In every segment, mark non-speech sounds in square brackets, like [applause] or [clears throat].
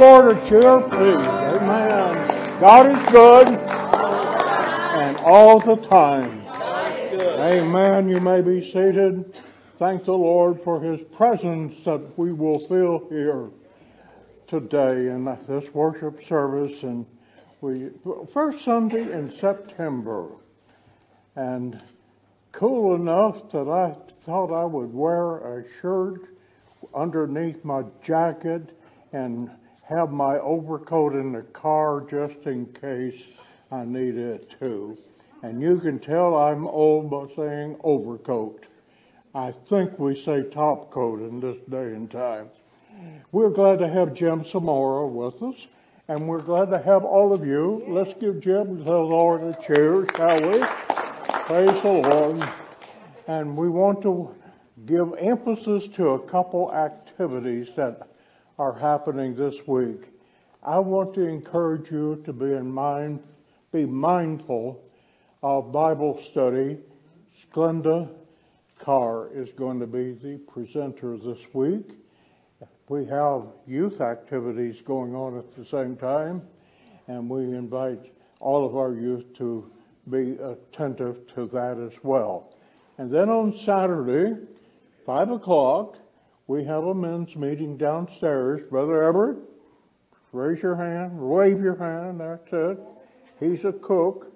Lord a cheer, please. Amen. God is good and all the time. Amen. You may be seated. Thank the Lord for His presence that we will feel here today in this worship service. And we first Sunday in September, and cool enough that I thought I would wear a shirt underneath my jacket and have my overcoat in the car just in case I need it too. And you can tell I'm old by saying overcoat. I think we say top coat in this day and time. We're glad to have Jim Samora with us, and we're glad to have all of you. Let's give Jim the Lord a cheer, shall we? Praise the Lord. And we want to give emphasis to a couple activities that are happening this week. I want to encourage you to be in mind, be mindful of Bible study. Splenda Carr is going to be the presenter this week. We have youth activities going on at the same time, and we invite all of our youth to be attentive to that as well. And then on Saturday, 5 o'clock, we have a men's meeting downstairs. Brother Everett, raise your hand, wave your hand, that's it. He's a cook.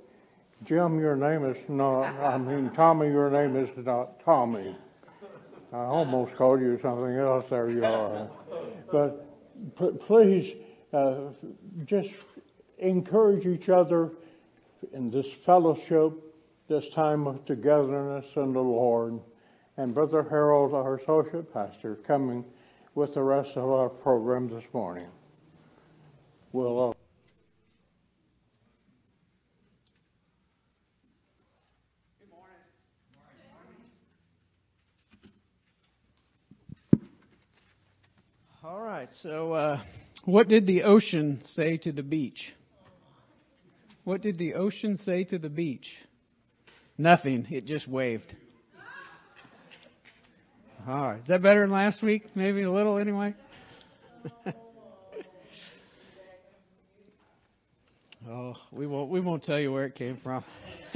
Jim, your name is not, I mean, Tommy, your name is not Tommy. I almost called you something else. There you are. But p- please, uh, just encourage each other in this fellowship, this time of togetherness in the Lord and Brother Harold, our associate pastor, coming with the rest of our program this morning. We'll. Uh, All right, so uh, what did the ocean say to the beach? What did the ocean say to the beach? Nothing. It just waved. All right. Is that better than last week? Maybe a little anyway? [laughs] oh, we won't we won't tell you where it came from. [laughs]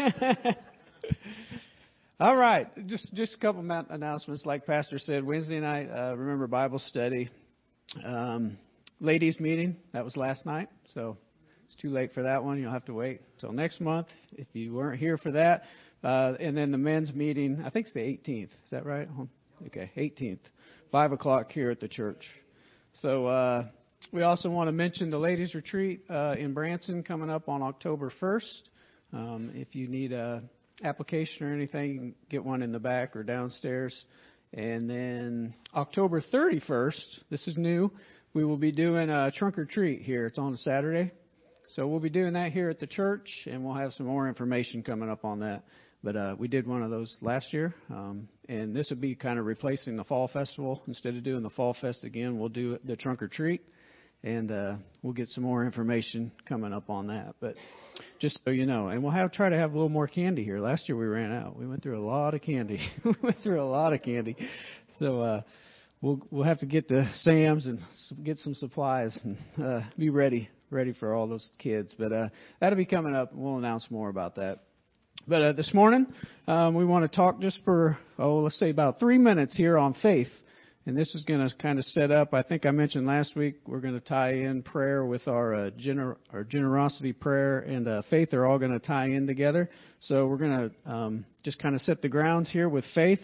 All right, just just a couple of announcements. Like Pastor said, Wednesday night, uh, remember Bible study, um, ladies meeting. That was last night, so it's too late for that one. You'll have to wait till next month if you weren't here for that. Uh, and then the men's meeting. I think it's the 18th. Is that right? Okay, 18th, 5 o'clock here at the church. So uh, we also want to mention the ladies' retreat uh, in Branson coming up on October 1st. Um, if you need a application or anything, you can get one in the back or downstairs. And then October 31st, this is new, we will be doing a trunk or treat here. It's on a Saturday. So we'll be doing that here at the church, and we'll have some more information coming up on that. But uh, we did one of those last year, um, and this would be kind of replacing the fall festival. Instead of doing the fall fest again, we'll do the trunk or treat, and uh, we'll get some more information coming up on that. But just so you know, and we'll have try to have a little more candy here. Last year we ran out. We went through a lot of candy. [laughs] we went through a lot of candy, so uh, we'll we'll have to get to Sam's and get some supplies and uh, be ready ready for all those kids. But uh, that'll be coming up. We'll announce more about that. But uh, this morning, um, we want to talk just for, oh, let's say about three minutes here on faith. And this is going to kind of set up, I think I mentioned last week, we're going to tie in prayer with our, uh, gener- our generosity prayer and uh, faith are all going to tie in together. So we're going to um, just kind of set the grounds here with faith.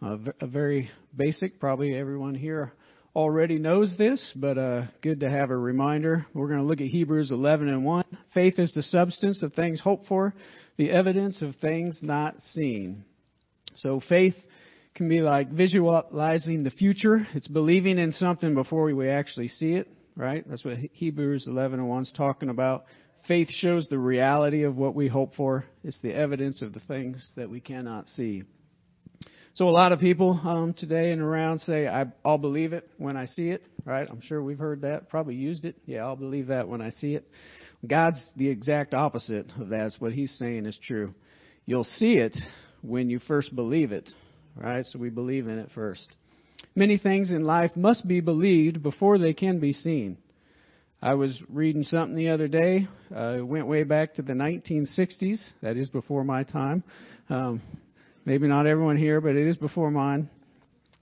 Uh, a very basic, probably everyone here already knows this, but uh, good to have a reminder. We're going to look at Hebrews 11 and 1. Faith is the substance of things hoped for, the evidence of things not seen. So faith can be like visualizing the future. It's believing in something before we actually see it, right? That's what Hebrews 11 and 1 is talking about. Faith shows the reality of what we hope for. It's the evidence of the things that we cannot see. So a lot of people um, today and around say, I, "I'll believe it when I see it." Right? I'm sure we've heard that. Probably used it. Yeah, I'll believe that when I see it. God's the exact opposite of that. It's what He's saying is true. You'll see it when you first believe it. Right? So we believe in it first. Many things in life must be believed before they can be seen. I was reading something the other day. Uh, it went way back to the 1960s. That is before my time. Um, maybe not everyone here, but it is before mine.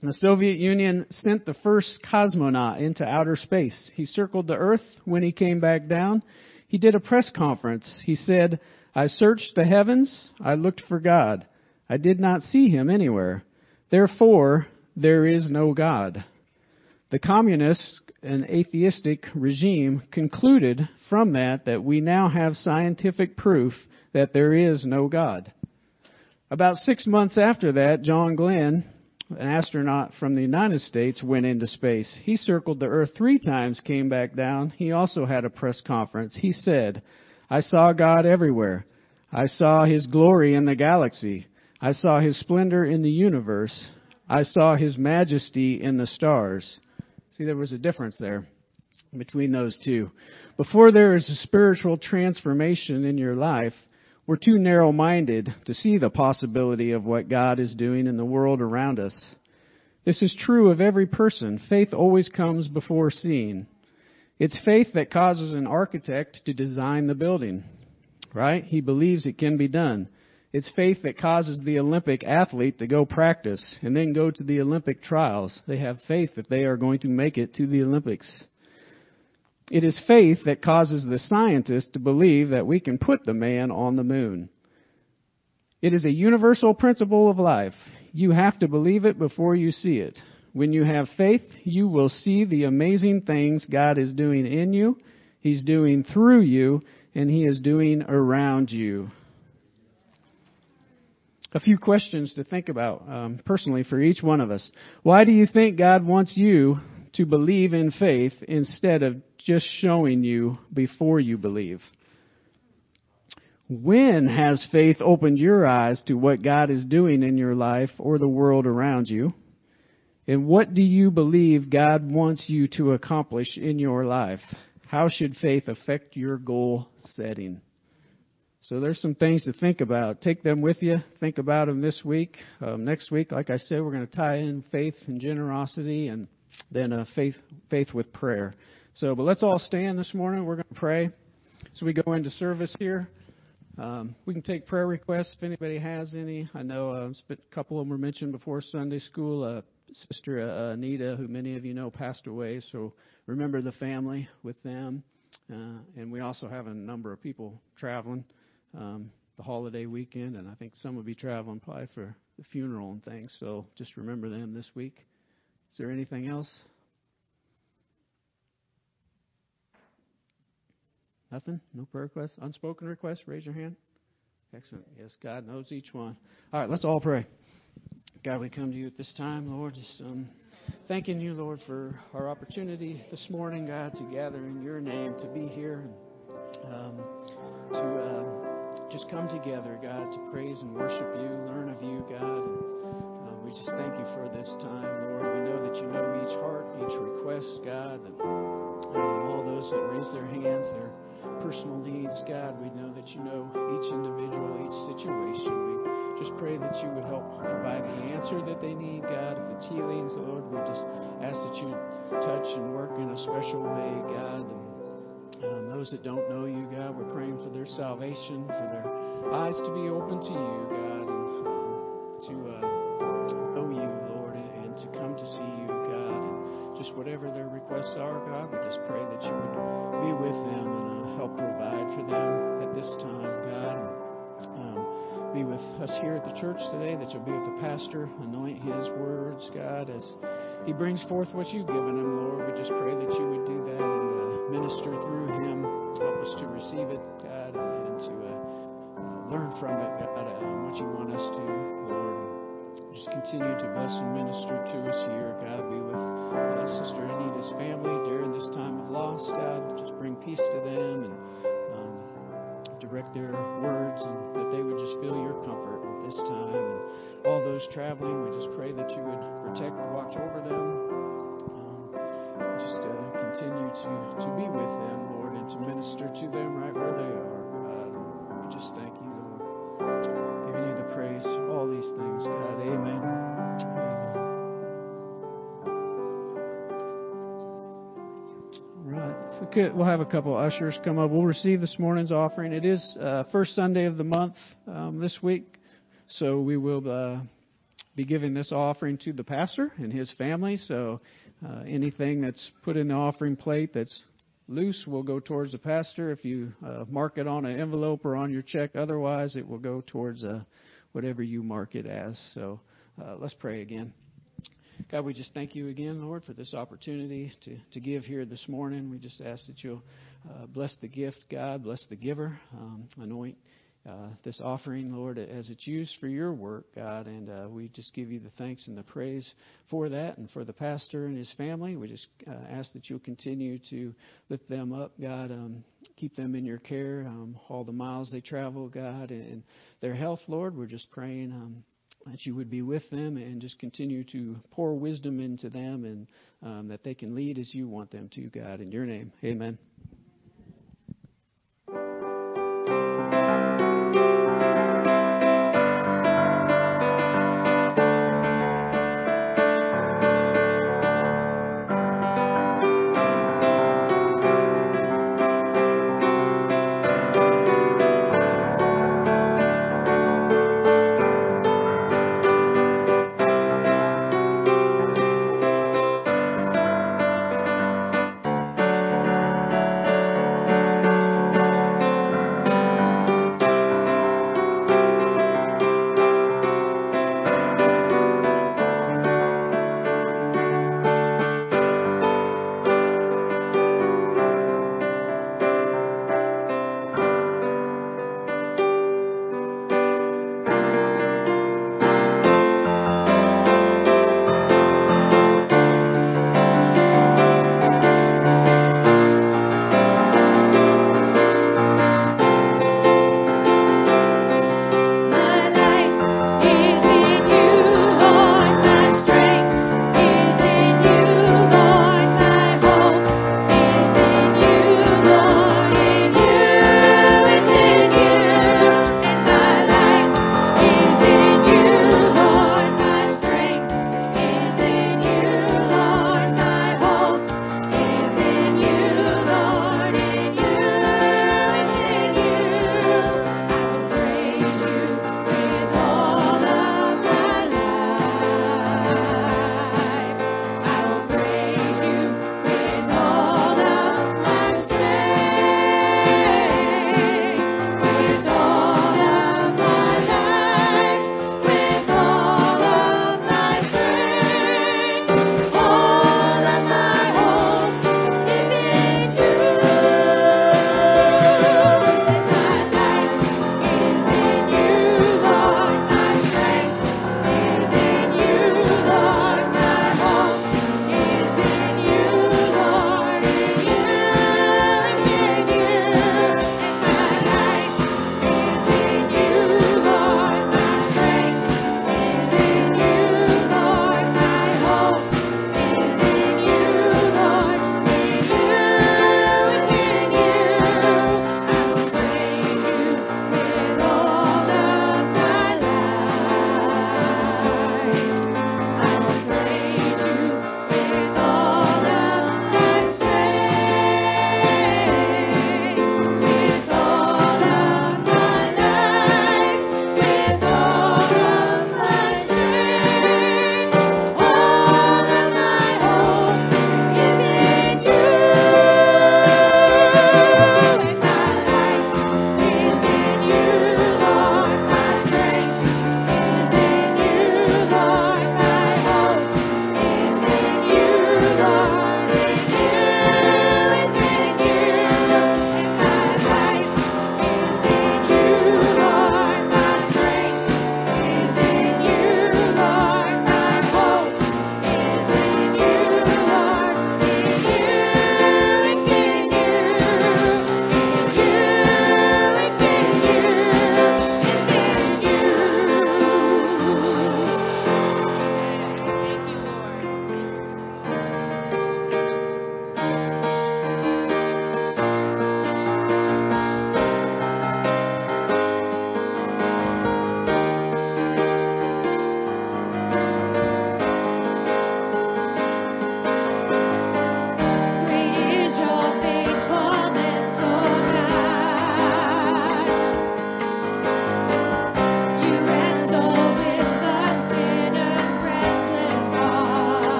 The Soviet Union sent the first cosmonaut into outer space. He circled the Earth. When he came back down, he did a press conference. He said, I searched the heavens. I looked for God. I did not see him anywhere. Therefore, there is no God. The communist and atheistic regime concluded from that that we now have scientific proof that there is no God. About six months after that, John Glenn an astronaut from the United States went into space. He circled the Earth three times, came back down. He also had a press conference. He said, I saw God everywhere. I saw His glory in the galaxy. I saw His splendor in the universe. I saw His majesty in the stars. See, there was a difference there between those two. Before there is a spiritual transformation in your life, we're too narrow minded to see the possibility of what God is doing in the world around us. This is true of every person. Faith always comes before seeing. It's faith that causes an architect to design the building, right? He believes it can be done. It's faith that causes the Olympic athlete to go practice and then go to the Olympic trials. They have faith that they are going to make it to the Olympics. It is faith that causes the scientist to believe that we can put the man on the moon. It is a universal principle of life. You have to believe it before you see it. When you have faith, you will see the amazing things God is doing in you, He's doing through you, and He is doing around you. A few questions to think about um, personally for each one of us. Why do you think God wants you to believe in faith instead of just showing you before you believe. When has faith opened your eyes to what God is doing in your life or the world around you? And what do you believe God wants you to accomplish in your life? How should faith affect your goal setting? So there's some things to think about. Take them with you. Think about them this week. Um, next week, like I said, we're going to tie in faith and generosity and then uh, faith, faith with prayer. So, but let's all stand this morning. We're going to pray. So we go into service here. Um, we can take prayer requests if anybody has any. I know uh, a couple of them were mentioned before Sunday school. Uh, Sister uh, Anita, who many of you know, passed away. So remember the family with them. Uh, and we also have a number of people traveling um, the holiday weekend, and I think some will be traveling probably for the funeral and things. So just remember them this week. Is there anything else? Nothing? No prayer requests? Unspoken requests? Raise your hand. Excellent. Yes, God knows each one. All right, let's all pray. God, we come to you at this time, Lord, just um, thanking you, Lord, for our opportunity this morning, God, to gather in your name, to be here, um, to uh, just come together, God, to praise and worship you, learn of you, God. And, uh, we just thank you for this time, Lord. We know that you know each heart, each request, God, and um, all those that raise their hands, their personal needs, God. We know that you know each individual, each situation. We just pray that you would help provide the answer that they need, God. If it's healings, Lord, we just ask that you touch and work in a special way, God. And, um, those that don't know you, God, we're praying for their salvation, for their eyes to be open to you, God, whatever their requests are, God, we just pray that you would be with them and help provide for them at this time, God. Um, be with us here at the church today, that you'll be with the pastor, anoint his words, God, as he brings forth what you've given him, Lord. We just pray that you would do that and uh, minister through him. Help us to receive it, God, and to uh, uh, learn from it, God, uh, what you want us to, Lord. Just continue to bless and minister to us here, God. Be with uh, Sister Anita's family during this time of loss, God just bring peace to them and um, direct their words, and that they would just feel your comfort at this time. And all those traveling, we just pray that you would protect watch over them. Um, just uh, continue to, to be with them, Lord, and to minister to them right where they are, could, we'll have a couple ushers come up. We'll receive this morning's offering. It is uh, first Sunday of the month um, this week, so we will uh, be giving this offering to the pastor and his family. So uh, anything that's put in the offering plate that's loose will go towards the pastor. If you uh, mark it on an envelope or on your check, otherwise it will go towards uh, whatever you mark it as. So uh, let's pray again. God, we just thank you again, Lord, for this opportunity to, to give here this morning. We just ask that you'll uh, bless the gift, God, bless the giver, um, anoint uh, this offering, Lord, as it's used for your work, God. And uh, we just give you the thanks and the praise for that and for the pastor and his family. We just uh, ask that you'll continue to lift them up, God. Um, keep them in your care, um, all the miles they travel, God, and their health, Lord. We're just praying. Um, that you would be with them and just continue to pour wisdom into them and um, that they can lead as you want them to, God. In your name, amen.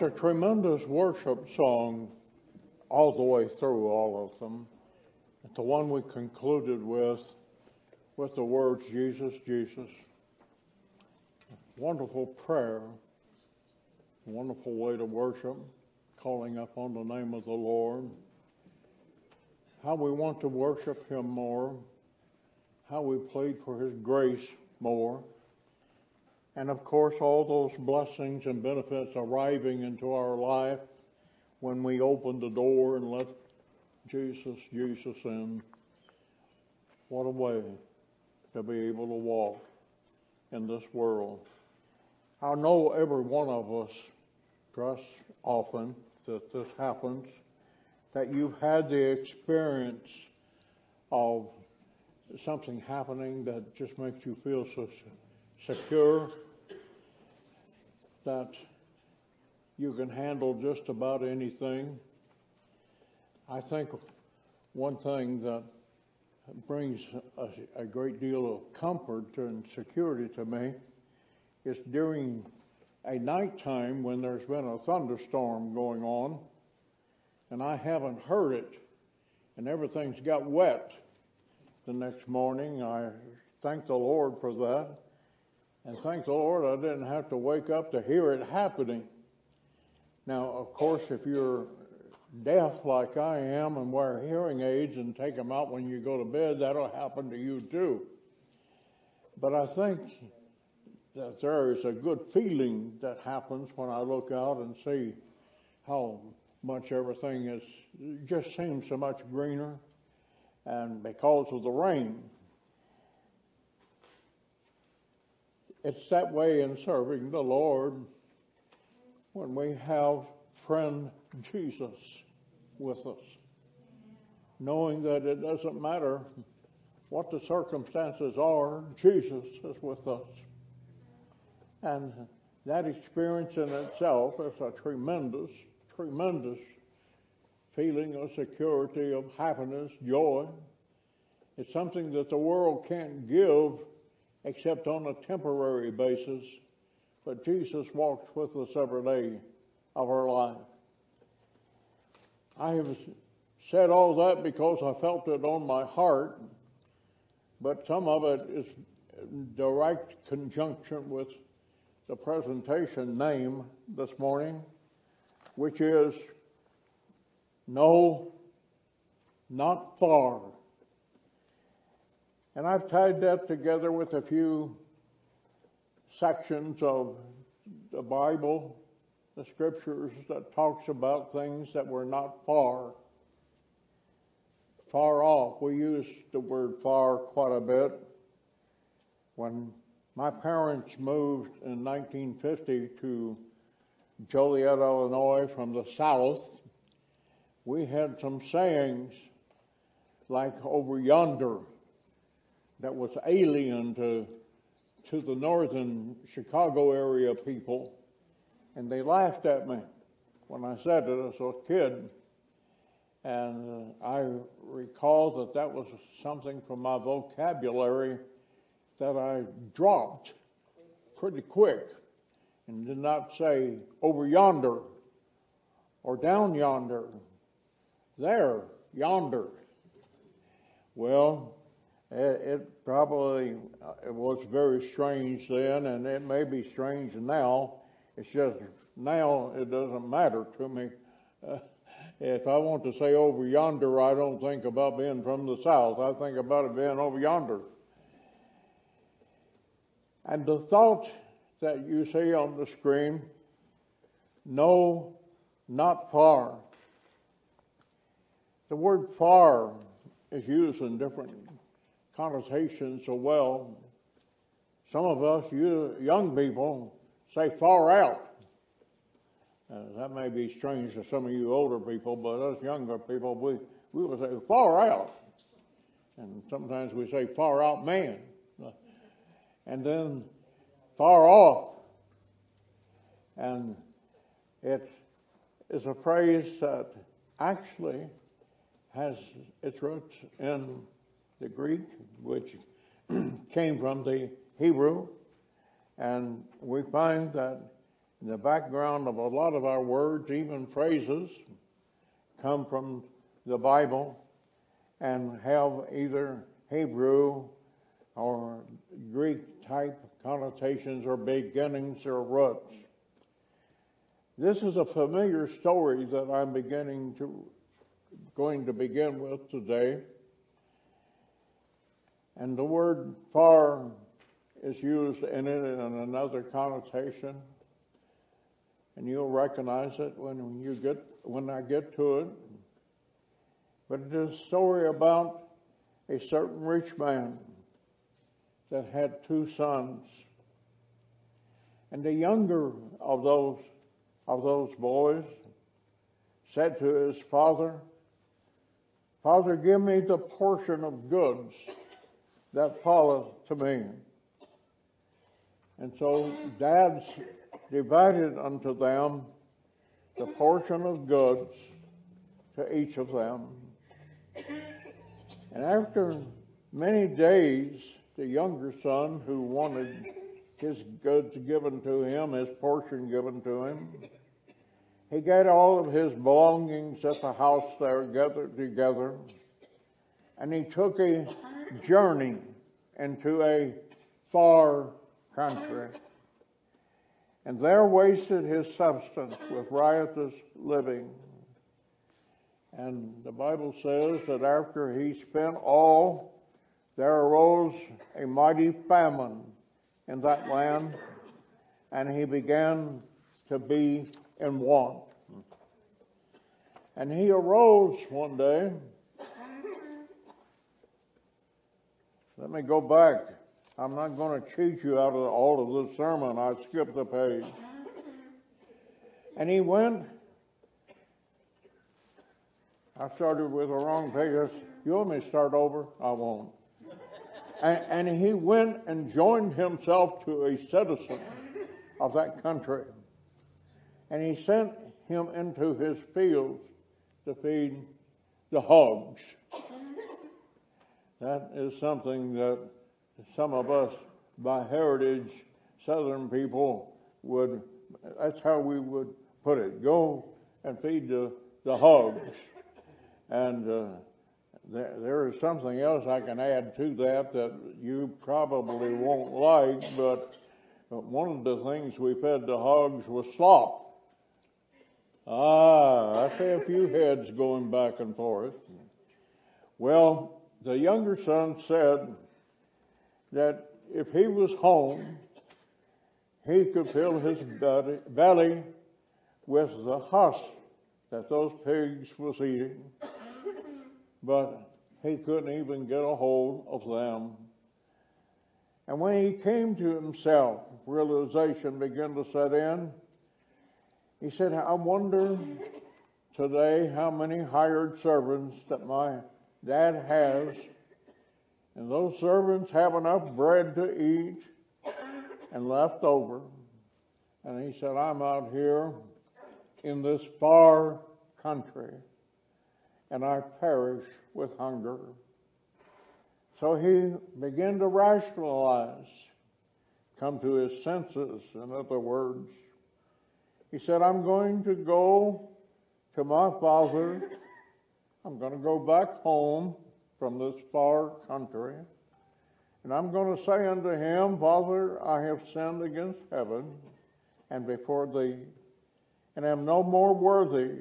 That's a tremendous worship song all the way through all of them. It's The one we concluded with, with the words, Jesus, Jesus. Wonderful prayer. Wonderful way to worship, calling upon the name of the Lord. How we want to worship Him more. How we plead for His grace more and of course, all those blessings and benefits arriving into our life when we open the door and let Jesus, Jesus in. What a way to be able to walk in this world. I know every one of us, trust often that this happens, that you've had the experience of something happening that just makes you feel so secure that you can handle just about anything. I think one thing that brings a, a, great deal of comfort and security to me is during a nighttime when there's been a thunderstorm going on and I haven't heard it and everything's got wet the next morning. I thank the Lord for that. And thank the Lord I didn't have to wake up to hear it happening. Now, of course, if you're deaf like I am and wear hearing aids and take them out when you go to bed, that'll happen to you too. But I think that there is a good feeling that happens when I look out and see how much everything is, just seems so much greener. And because of the rain, It's that way in serving the Lord when we have friend Jesus with us, knowing that it doesn't matter what the circumstances are, Jesus is with us. And that experience in itself is a tremendous, tremendous feeling of security, of happiness, joy. It's something that the world can't give except on a temporary basis. But Jesus walks with us every day of our life. I have said all that because I felt it on my heart, but some of it is direct conjunction with the presentation name this morning, which is No, Not Far. And I've tied that together with a few sections of the Bible, the scriptures that talks about things that were not far. Far off. We use the word far quite a bit. When my parents moved in 1950 to Joliet, Illinois from the south, we had some sayings like over yonder that was alien to, to the northern Chicago area people. And they laughed at me when I said it as a kid. And uh, I recall that that was something from my vocabulary that I dropped pretty quick and did not say over yonder or down yonder, there, yonder. Well, it, it probably uh, it was very strange then, and it may be strange now It's just now it doesn't matter to me. Uh, if I want to say over yonder, I don't think about being from the south. I think about it being over yonder. And the thought that you see on the screen, no, not far. The word far is used in different connotations so well. Some of us, you young people, say far out. Uh, that may be strange to some of you older people, but us younger people, we, we will say far out. And sometimes we say far out man. And then far off. And it is a phrase that actually has its roots in the Greek, which [clears throat] came from the Hebrew. And we find that in the background of a lot of our words, even phrases, come from the Bible and have either Hebrew or Greek type connotations or beginnings or roots. This is a familiar story that I'm beginning to going to begin with today. And the word far is used in it in another connotation and you'll recognize it when you get when I get to it. But it is a story about a certain rich man that had two sons. And the younger of those of those boys said to his father, Father, give me the portion of goods that falleth to me. And so dad's divided unto them the portion of goods to each of them. And after many days, the younger son who wanted his goods given to him, his portion given to him, he got all of his belongings at the house there gathered together, and he took a journey into a far country and there wasted his substance with riotous living. And the Bible says that after he spent all, there arose a mighty famine in that land, and he began to be in want. And he arose one day. Let me go back I'm not going to cheat you out of all of this sermon. I skipped a page. And he went. I started with the wrong page. You want me to start over? I won't. And, and he went and joined himself to a citizen of that country. And he sent him into his fields to feed the hogs. That is something that some of us, by heritage, Southern people would, that's how we would put it. Go and feed the, the hogs. And uh, there, there is something else I can add to that that you probably won't like, but one of the things we fed the hogs was slop. Ah, I see a few heads going back and forth. Well, the younger son said, that if he was home, he could fill his belly with the husk that those pigs was eating, but he couldn't even get a hold of them. And when he came to himself, realization began to set in. He said, I wonder today how many hired servants that my dad has and those servants have enough bread to eat and left over. And he said, I'm out here in this far country and I perish with hunger. So he began to rationalize, come to his senses, in other words. He said, I'm going to go to my father. I'm going to go back home from this far country. And I'm going to say unto him, Father, I have sinned against heaven and before thee, and am no more worthy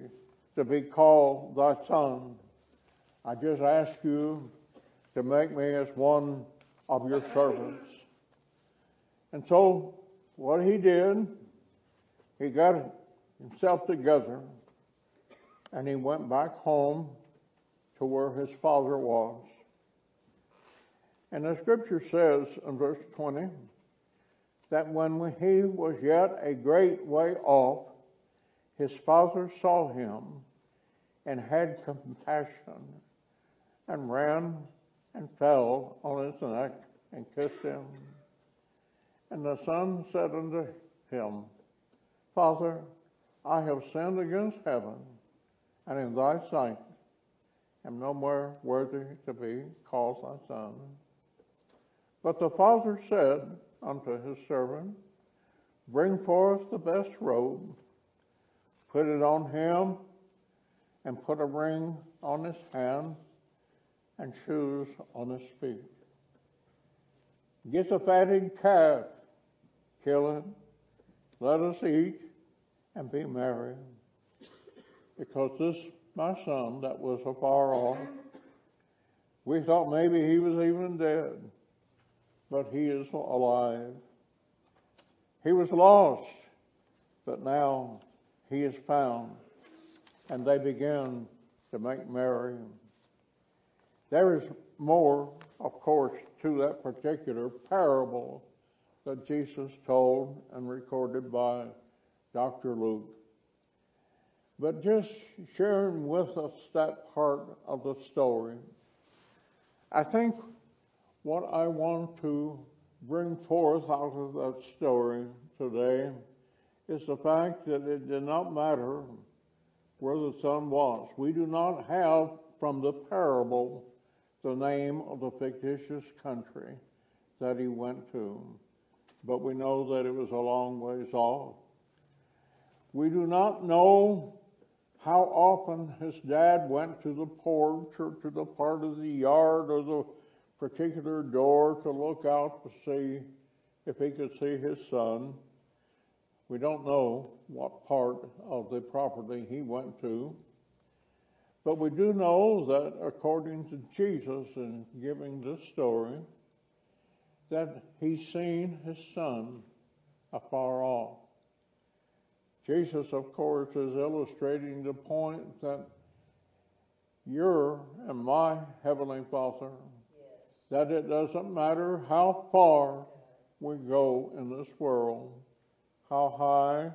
to be called thy son. I just ask you to make me as one of your servants. And so, what he did, he got himself together and he went back home to where his father was. And the scripture says in verse 20 that when he was yet a great way off, his father saw him and had compassion and ran and fell on his neck and kissed him. And the son said unto him, Father, I have sinned against heaven and in thy sight am no more worthy to be called thy son. But the father said unto his servant, Bring forth the best robe, put it on him, and put a ring on his hand and shoes on his feet. Get the fatted calf, kill it, let us eat and be merry. Because this, my son, that was afar off, we thought maybe he was even dead, but he is alive. He was lost, but now he is found. And they began to make merry. There is more, of course, to that particular parable that Jesus told and recorded by Dr. Luke. But just sharing with us that part of the story, I think what I want to bring forth out of that story today is the fact that it did not matter where the son was. We do not have from the parable the name of the fictitious country that he went to, but we know that it was a long ways off. We do not know how often his dad went to the porch or to the part of the yard or the particular door to look out to see if he could see his son. We don't know what part of the property he went to. But we do know that according to Jesus in giving this story, that he's seen his son afar off. Jesus, of course, is illustrating the point that your and my Heavenly Father, that it doesn't matter how far we go in this world, how high,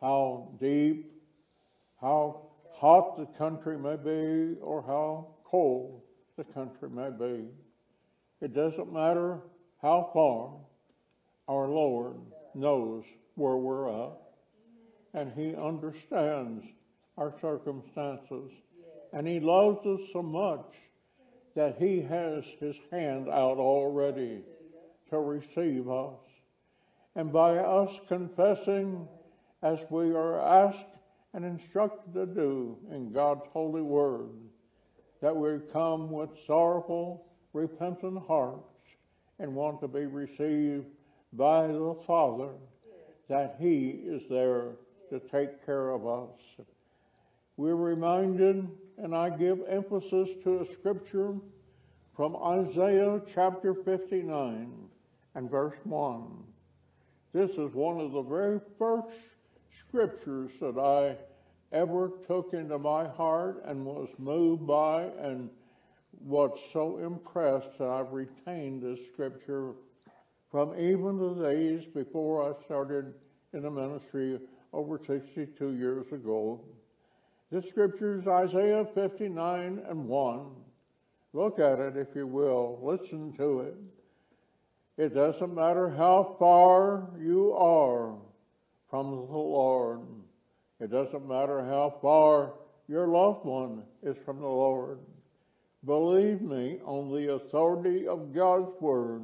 how deep, how hot the country may be, or how cold the country may be. It doesn't matter how far our Lord knows where we're at and He understands our circumstances. And He loves us so much that He has His hand out already to receive us. And by us confessing as we are asked and instructed to do in God's holy word, that we come with sorrowful, repentant hearts and want to be received by the Father, that He is there to take care of us. We're reminded, and I give emphasis to a scripture from Isaiah chapter 59 and verse 1. This is one of the very first scriptures that I ever took into my heart and was moved by and was so impressed that I've retained this scripture from even the days before I started in the ministry over 62 years ago. This scripture is Isaiah 59 and 1. Look at it if you will. Listen to it. It doesn't matter how far you are from the Lord. It doesn't matter how far your loved one is from the Lord. Believe me, on the authority of God's Word,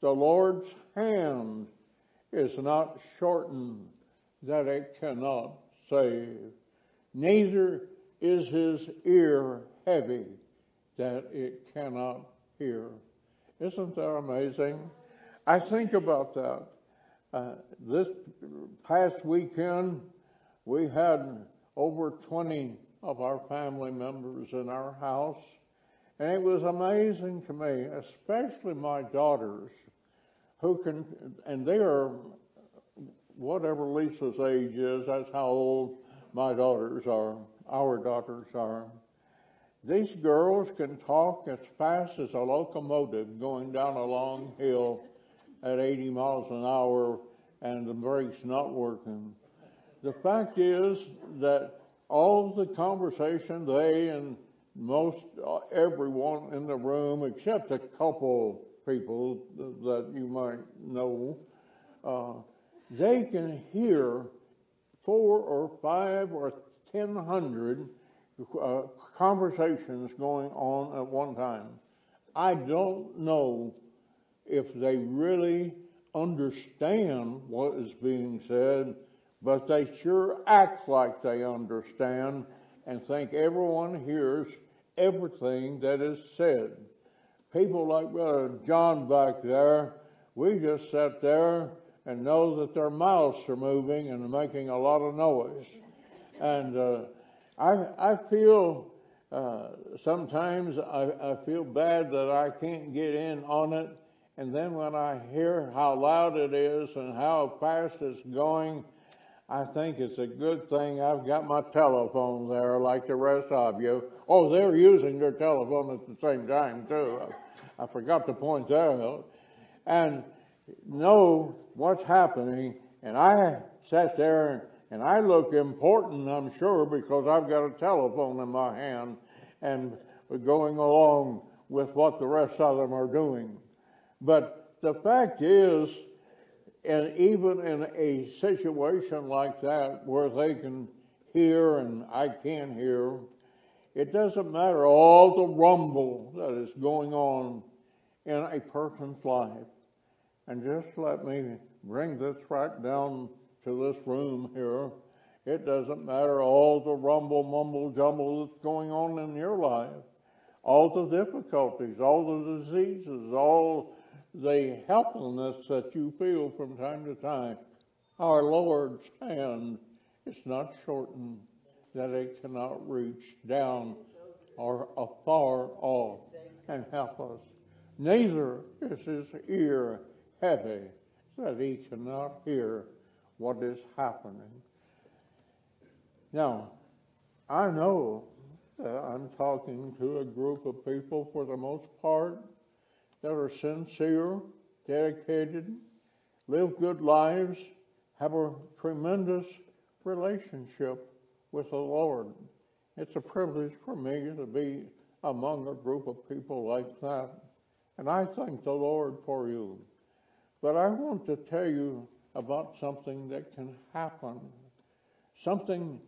the Lord's hand is not shortened that it cannot save. Neither is his ear heavy that it cannot hear. Isn't that amazing? I think about that. uh, this past weekend, we had over 20 of our family members in our house. And it was amazing to me, especially my daughters, who can, and they are whatever Lisa's age is, that's how old my daughters are, our daughters are. These girls can talk as fast as a locomotive going down a long hill at 80 miles an hour and the brakes not working. The fact is that all the conversation they and most uh, everyone in the room, except a couple people that you might know, uh, they can hear four or five or ten hundred uh, conversations going on at one time. I don't know if they really understand what is being said, but they sure act like they understand and think everyone hears everything that is said. People like Brother John back there, we just sat there and know that their mouths are moving and making a lot of noise. And uh, I, I feel uh, sometimes I, I feel bad that I can't get in on it. And then when I hear how loud it is and how fast it's going, I think it's a good thing I've got my telephone there like the rest of you. Oh, they're using their telephone at the same time too. I, I forgot to point that out. And know what's happening. And I sat there and I look important, I'm sure, because I've got a telephone in my hand and going along with what the rest of them are doing. But the fact is, and even in a situation like that where they can hear and I can't hear, it doesn't matter all the rumble that is going on in a person's life. And just let me bring this right down to this room here. It doesn't matter all the rumble, mumble, jumble that's going on in your life, all the difficulties, all the diseases, all the helplessness that you feel from time to time. Our Lord's hand is not shortened that it cannot reach down or afar off and help us. Neither is his ear heavy that he cannot hear what is happening. Now, I know that I'm talking to a group of people for the most part that are sincere, dedicated, live good lives, have a tremendous relationship with the Lord. It's a privilege for me to be among a group of people like that. And I thank the Lord for you. But I want to tell you about something that can happen, something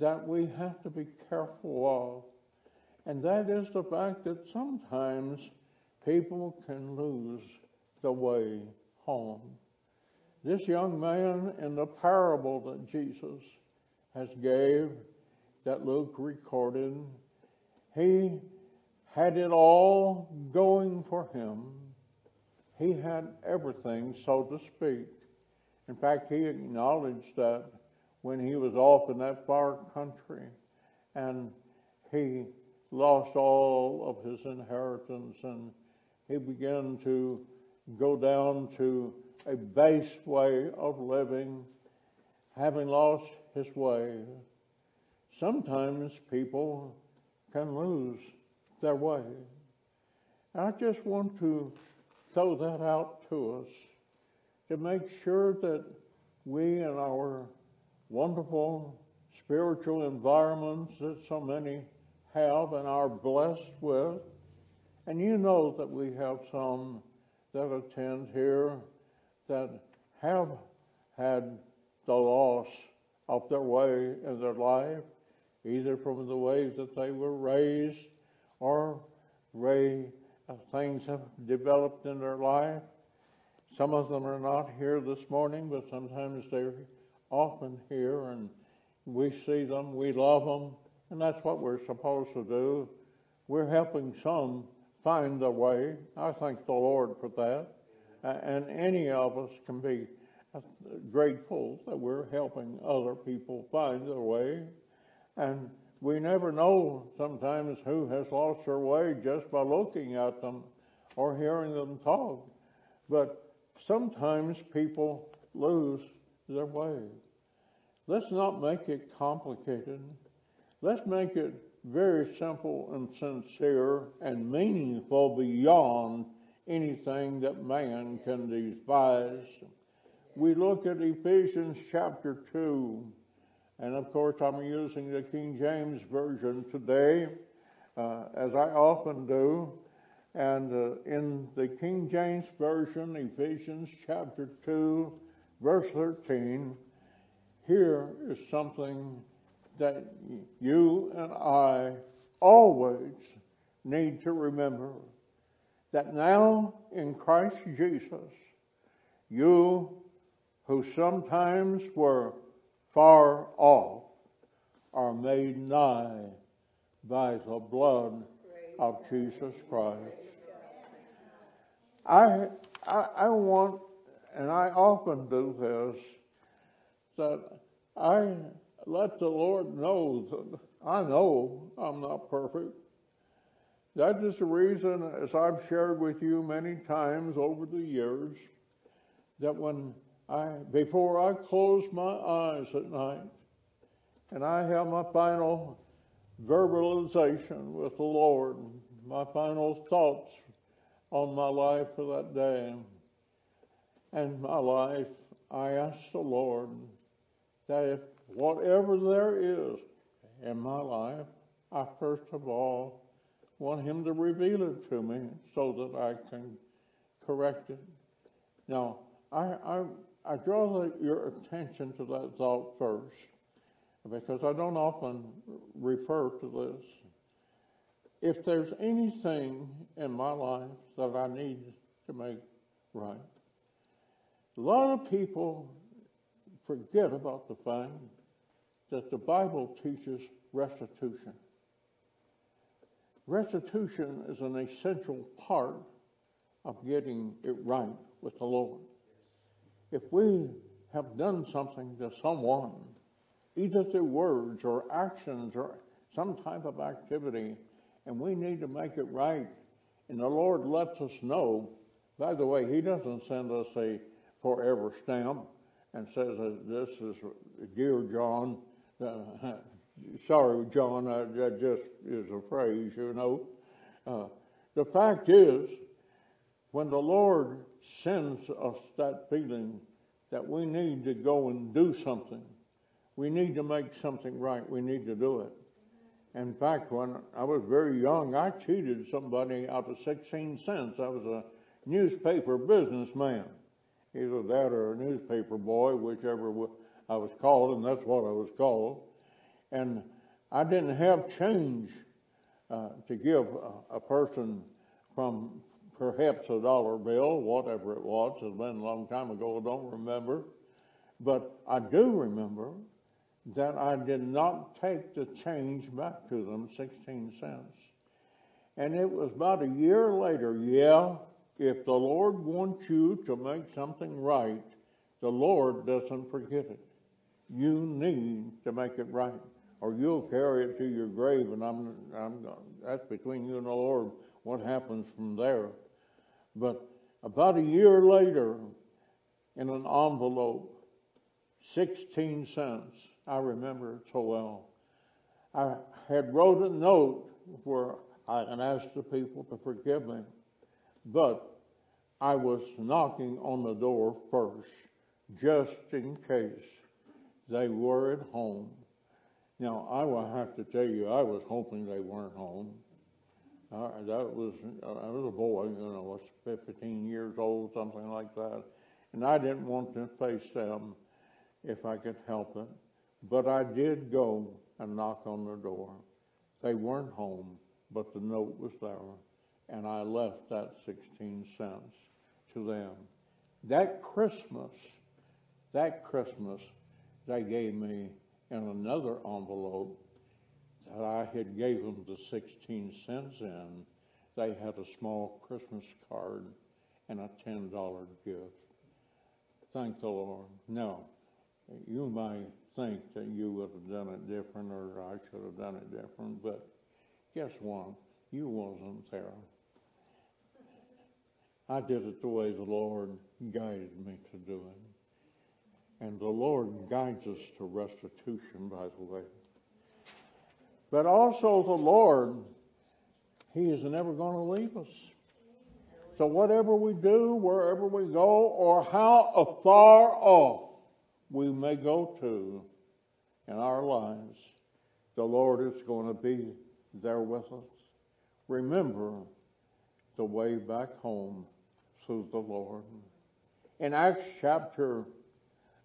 that we have to be careful of. And that is the fact that sometimes people can lose the way home. This young man in the parable that Jesus has gave, that Luke recorded, he had it all going for him he had everything, so to speak. In fact, he acknowledged that when he was off in that far country and he lost all of his inheritance and he began to go down to a base way of living, having lost his way. Sometimes people can lose their way. I just want to throw that out to us to make sure that we in our wonderful spiritual environments that so many have and are blessed with, and you know that we have some that attend here that have had the loss of their way in their life, either from the way that they were raised or raised things have developed in their life. Some of them are not here this morning, but sometimes they're often here and we see them, we love them, and that's what we're supposed to do. We're helping some find the way. I thank the Lord for that. And any of us can be grateful that we're helping other people find their way. And we never know sometimes who has lost their way just by looking at them or hearing them talk. But sometimes people lose their way. Let's not make it complicated. Let's make it very simple and sincere and meaningful beyond anything that man can devise. We look at Ephesians chapter 2, and of course I'm using the King James Version today, uh, as I often do. And uh, in the King James Version, Ephesians chapter 2, verse 13, here is something that you and I always need to remember that now in Christ Jesus, you who sometimes were far off are made nigh by the blood of Jesus Christ. I, I, I want, and I often do this, that I let the Lord know that I know I'm not perfect. That is the reason, as I've shared with you many times over the years, that when I, before I close my eyes at night and I have my final verbalization with the Lord, my final thoughts on my life for that day and my life, I ask the Lord that if whatever there is in my life, I first of all want Him to reveal it to me so that I can correct it. Now, I, I, I draw the, your attention to that thought first because I don't often refer to this. If there's anything in my life that I need to make right, a lot of people forget about the fact that the Bible teaches restitution. Restitution is an essential part of getting it right with the Lord. If we have done something to someone, either through words or actions or some type of activity, and we need to make it right, and the Lord lets us know, by the way, He doesn't send us a forever stamp and says, This is dear John, uh, [laughs] sorry, John, that just is a phrase, you know. Uh, the fact is, when the Lord sends us that feeling that we need to go and do something, we need to make something right, we need to do it. In fact, when I was very young, I cheated somebody out of 16 cents. I was a newspaper businessman. Either that or a newspaper boy, whichever I was called, and that's what I was called. And I didn't have change uh, to give a, a, person from perhaps a dollar bill, whatever it was. It's been a long time ago, I don't remember. But I do remember that I did not take the change back to them, 16 cents. And it was about a year later, yeah, if the Lord wants you to make something right, the Lord doesn't forget it. You need to make it right, or you'll carry it to your grave, and I'm, I'm, that's between you and the Lord what happens from there. But about a year later, in an envelope, 16 cents, I remember it so well. I had wrote a note where I had asked the people to forgive me, but I was knocking on the door first, just in case they were at home. Now, I will have to tell you, I was hoping they weren't home. Uh, that was, I was a boy, you know, I was 15 years old, something like that. And I didn't want to face them if I could help it. But I did go and knock on their door. They weren't home, but the note was there. And I left that 16 cents to them. That Christmas, that Christmas, they gave me in another envelope that I had gave them the 16 cents in. They had a small Christmas card and a $10 gift. thank the Lord. No. You might think that you would have done it different or I should have done it different, but guess what? You wasn't there. I did it the way the Lord guided me to do it. And the Lord guides us to restitution, by the way. But also the Lord, He is never going to leave us. So whatever we do, wherever we go, or how far off we may go to in our lives, the Lord is going to be there with us. Remember the way back home through the Lord. In Acts chapter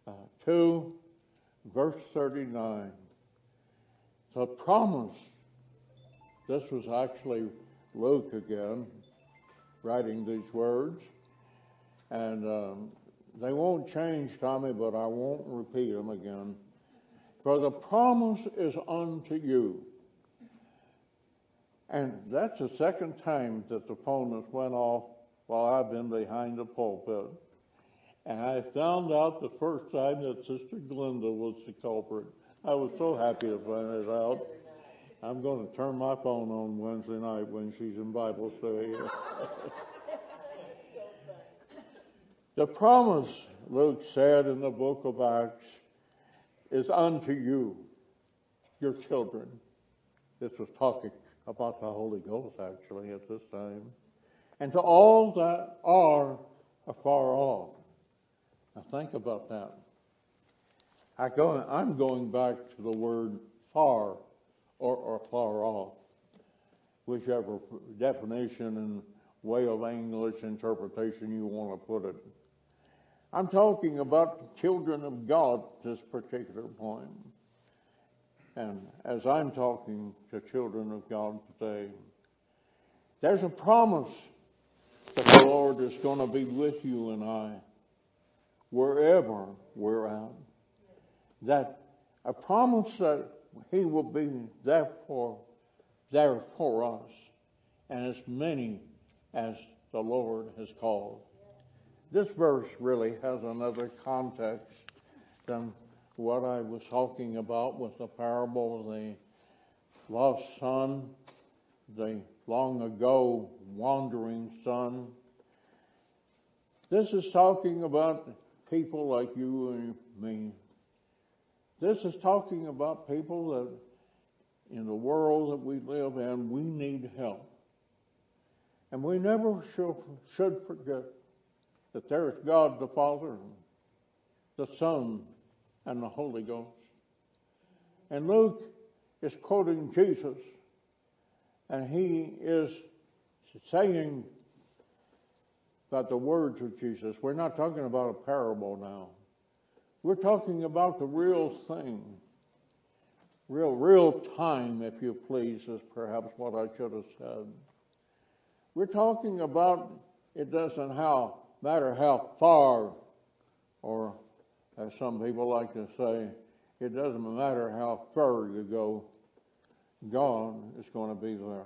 uh, 2, verse 39, the promise, this was actually Luke again writing these words, and um, they won't change, Tommy, but I won't repeat them again. For the promise is unto you. And that's the second time that the phone has went off while I've been behind the pulpit. And I found out the first time that Sister Glenda was the culprit. I was so happy to find it out. I'm going to turn my phone on Wednesday night when she's in Bible study. [laughs] the promise, Luke said in the book of Acts, is unto you, your children. This was talking about the Holy Ghost actually at this time. And to all that are afar off. Now think about that. I go, I'm going back to the word far or, or far off, whichever definition and way of English interpretation you want to put it. I'm talking about children of God at this particular point. And as I'm talking to children of God today, there's a promise that the Lord is going to be with you and I wherever we're at. That a promise that He will be there for, there for us and as many as the Lord has called. This verse really has another context than what I was talking about with the parable of the lost son, the long ago wandering son. This is talking about people like you and me. This is talking about people that in the world that we live in, we need help. And we never should, forget that there is God the Father, the Son, and the Holy Ghost. And Luke is quoting Jesus, and he is saying about the words of Jesus. We're not talking about a parable now. We're talking about the real thing. Real, real time, if you please, is perhaps what I should have said. We're talking about it doesn't how, matter how far, or as some people like to say, it doesn't matter how far you go, God is going to be there.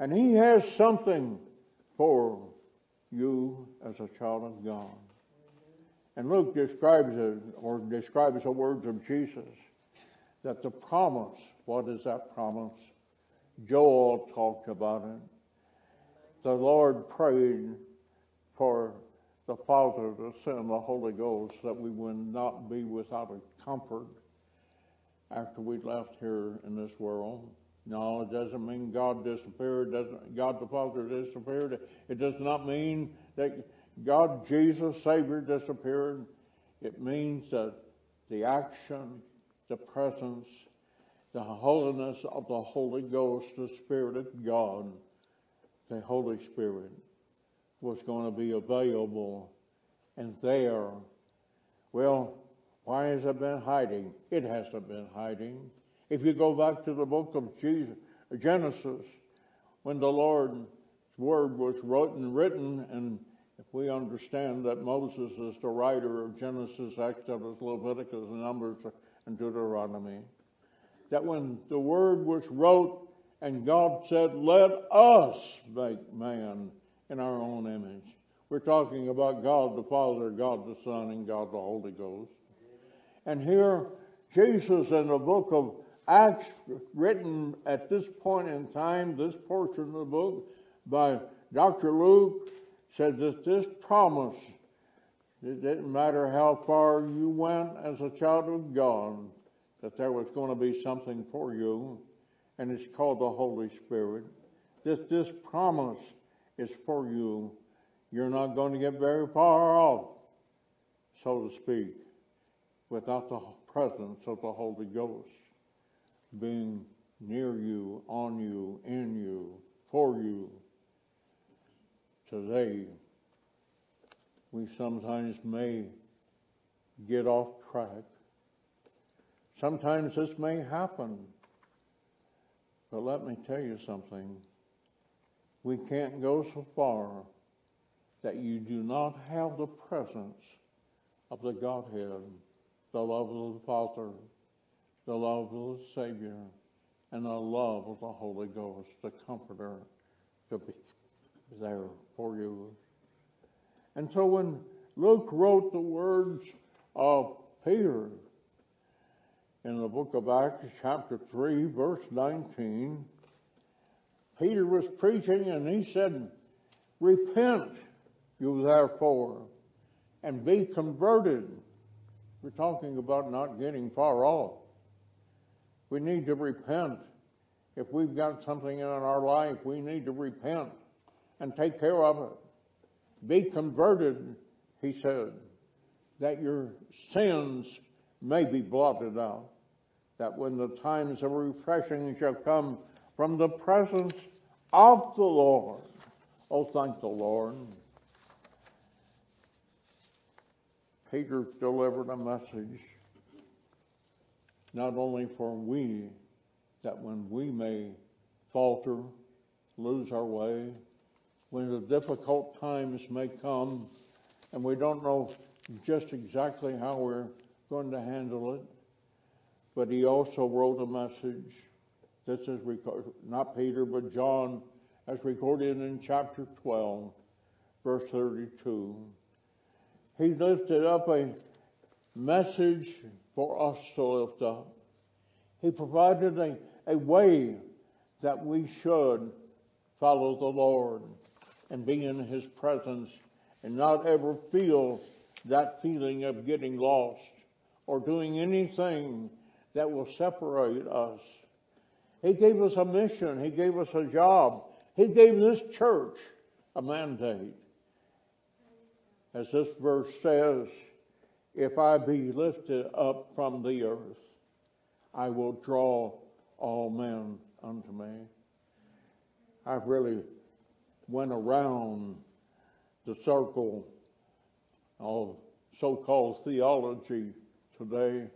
And He has something for you as a child of God. And Luke describes it, or describes the words of Jesus, that the promise, what is that promise? Joel talked about it. The Lord prayed for the Father to send the Holy Ghost that we would not be without a comfort after we left here in this world. No, it doesn't mean God disappeared. Doesn't God the Father disappeared? It does not mean that God Jesus Savior disappeared. It means that the action, the presence, the holiness of the Holy Ghost, the Spirit of God, the Holy Spirit was going to be available and there. Well, why has it been hiding? It hasn't been hiding. If you go back to the book of Jesus, Genesis, when the Lord's word was written, written, and if we understand that Moses is the writer of Genesis, Exodus, Leviticus, Numbers, and Deuteronomy, that when the word was wrote and God said, let us make man in our own image. We're talking about God the Father, God the Son, and God the Holy Ghost. And here, Jesus in the book of Acts, written at this point in time, this portion of the book by Dr. Luke, said that this promise, it didn't matter how far you went as a child of God, that there was going to be something for you, and it's called the Holy Spirit. This, this promise is for you. You're not going to get very far off, so to speak, without the presence of the Holy Ghost being near you, on you, in you, for you. Today, we sometimes may get off track. Sometimes this may happen. But let me tell you something. We can't go so far that you do not have the presence of the Godhead, the love of the Father, the love of the Savior, and the love of the Holy Ghost, the Comforter, to be there for you. And so when Luke wrote the words of Peter in the book of Acts, chapter 3, verse 19, Peter was preaching and he said, Repent, you therefore, and be converted. We're talking about not getting far off. We need to repent. If we've got something in our life, we need to repent and take care of it. Be converted, he said, that your sins may be blotted out. That when the times of refreshing shall come from the presence of the Lord. Oh, thank the Lord. Peter delivered a message not only for we, that when we may falter, lose our way, when the difficult times may come and we don't know just exactly how we're going to handle it, but he also wrote a message. This is not Peter, but John, as recorded in chapter 12, verse 32. He lifted up a message for us to lift up. He provided a, a way that we should follow the Lord and be in His presence and not ever feel that feeling of getting lost or doing anything that will separate us. He gave us a mission. He gave us a job. He gave this church a mandate. As this verse says, if I be lifted up from the earth, I will draw all men unto me. I've really went around the circle of so-called theology today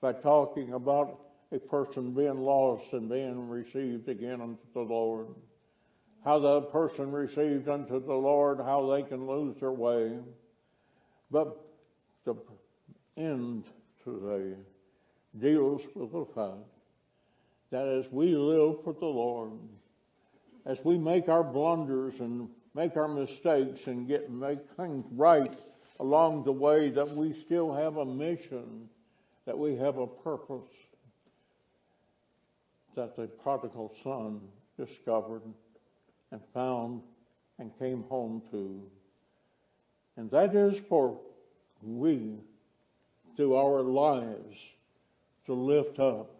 by talking about a person being lost and being received again unto the Lord. How the person received unto the Lord, how they can lose their way. But the end today deals with the fact that as we live for the Lord, as we make our blunders and make our mistakes and get make things right along the way, that we still have a mission, that we have a purpose that the prodigal son discovered and found and came home to. And that is for we, through our lives, to lift up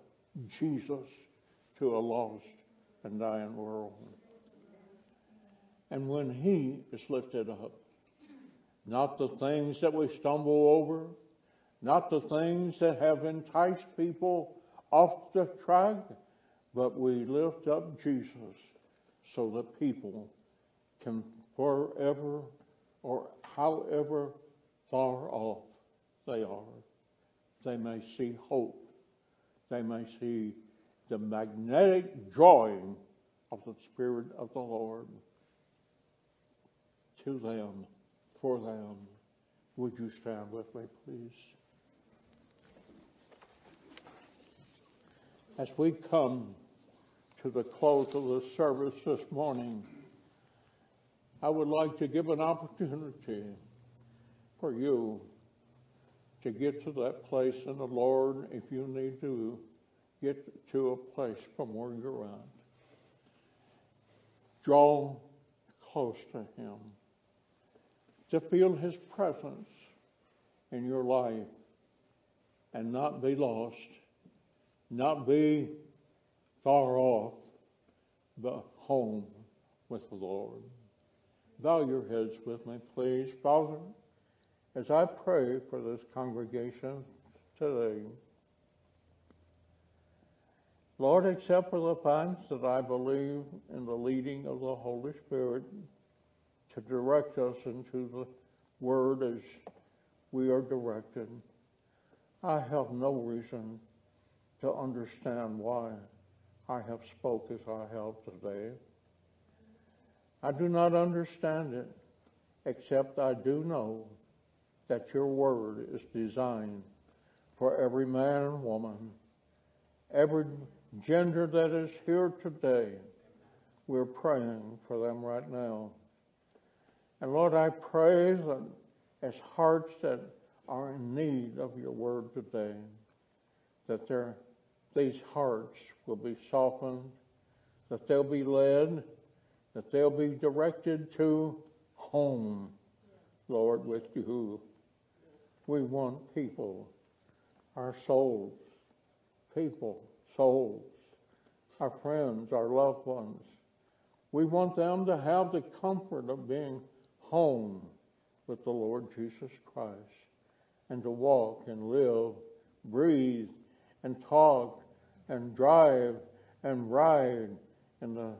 Jesus to a lost and dying world. And when He is lifted up, not the things that we stumble over, not the things that have enticed people off the track, but we lift up Jesus so that people can forever or however far off they are, they may see hope. They may see the magnetic drawing of the Spirit of the Lord to them, for them. Would you stand with me, please? As we come to the close of the service this morning, I would like to give an opportunity for you to get to that place in the Lord if you need to get to a place from where you're at. Draw close to Him to feel His presence in your life and not be lost, not be far off, but home with the Lord. Bow your heads with me, please. Father, as I pray for this congregation today, Lord, except for the fact that I believe in the leading of the Holy Spirit direct us into the Word as we are directed, I have no reason to understand why I have spoke as I have today. I do not understand it, except I do know that your word is designed for every man and woman, every gender that is here today. We're praying for them right now. And Lord, I pray that as hearts that are in need of your word today, that these hearts will be softened, that they'll be led, that they'll be directed to home, Lord, with you. We want people, our souls, people, souls, our friends, our loved ones. We want them to have the comfort of being home with the Lord Jesus Christ and to walk and live, breathe and talk and drive and ride in the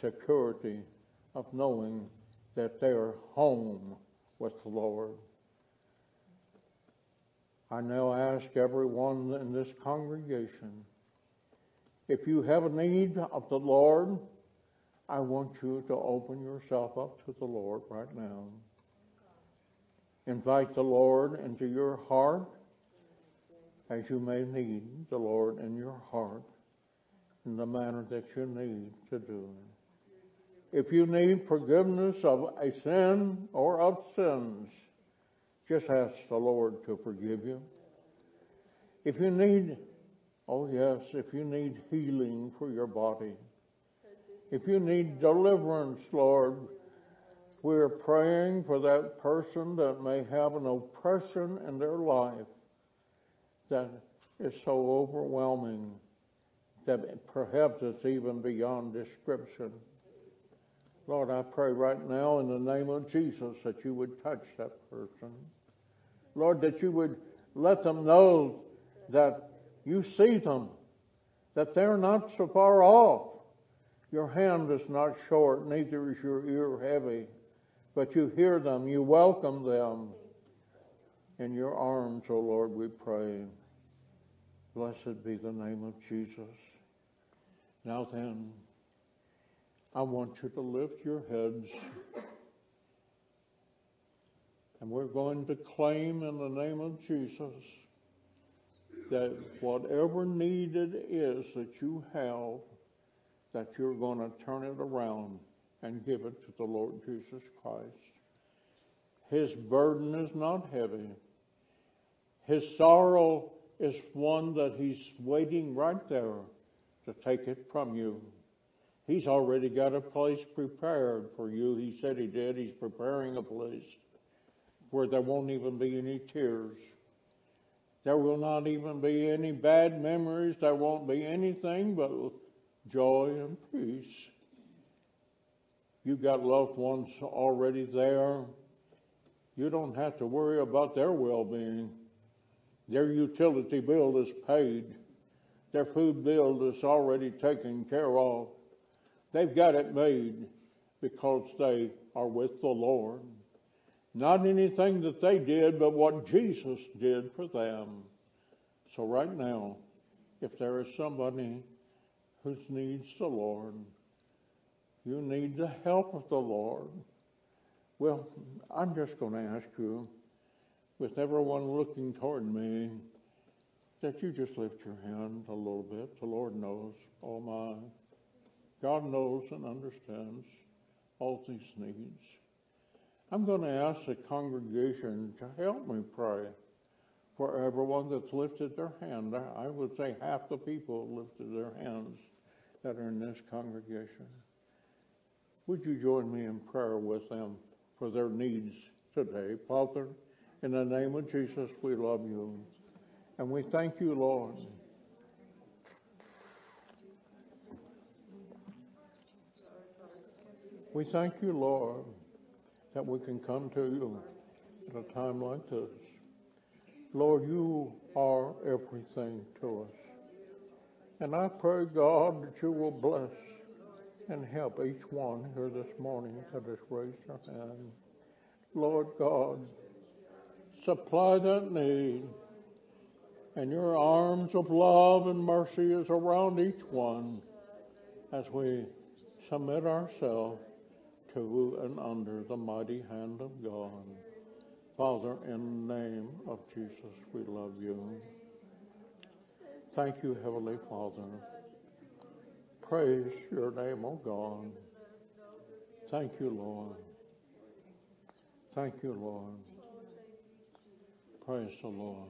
security of knowing that they are home with the Lord. I now ask everyone in this congregation if you have a need of the Lord, I want you to open yourself up to the Lord right now. Invite the Lord into your heart as you may need the Lord in your heart in the manner that you need to do. If you need forgiveness of a sin or of sins, just ask the Lord to forgive you. If you need, oh yes, if you need healing for your body, if you need deliverance, Lord, we're praying for that person that may have an oppression in their life that is so overwhelming that perhaps it's even beyond description. Lord, I pray right now in the name of Jesus that you would touch that person. Lord, that you would let them know that you see them, that they're not so far off. Your hand is not short, neither is your ear heavy, but you hear them, you welcome them. In your arms, O oh Lord, we pray. Blessed be the name of Jesus. Now then, I want you to lift your heads. And we're going to claim in the name of Jesus that whatever need it is that you have, that you're going to turn it around and give it to the Lord Jesus Christ. His burden is not heavy. His sorrow is one that He's waiting right there to take it from you. He's already got a place prepared for you. He said he did. He's preparing a place where there won't even be any tears. There will not even be any bad memories. There won't be anything but joy and peace. You've got loved ones already there. You don't have to worry about their well-being. Their utility bill is paid. Their food bill is already taken care of. They've got it made because they are with the Lord. Not anything that they did, but what Jesus did for them. So right now, if there is somebody who needs the Lord, you need the help of the Lord. Well, I'm just going to ask you, with everyone looking toward me, that you just lift your hand a little bit. The Lord knows. all my. God knows and understands all these needs. I'm going to ask the congregation to help me pray for everyone that's lifted their hand. I would say half the people lifted their hands that are in this congregation. Would you join me in prayer with them for their needs today? Father, in the name of Jesus, we love you. And we thank you, Lord. We thank you, Lord, that we can come to you at a time like this. Lord, you are everything to us. And I pray, God, that you will bless and help each one here this morning that has raised their hand. Lord God, supply that need. And your arms of love and mercy is around each one as we submit ourselves to and under the mighty hand of God. Father, in the name of Jesus, we love you. Thank you, Heavenly Father. Praise your name, O God. Thank you, Lord. Thank you, Lord. Praise the Lord.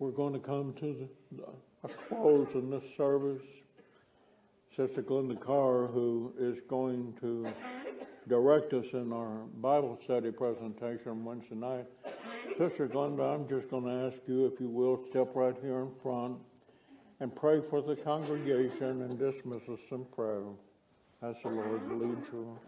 We're going to come to the, a close in this service. Sister Glenda Carr, who is going to direct us in our Bible study presentation Wednesday night. Sister Glenda, I'm just going to ask you, if you will, step right here in front and pray for the congregation and dismiss us in prayer as the Lord leads you.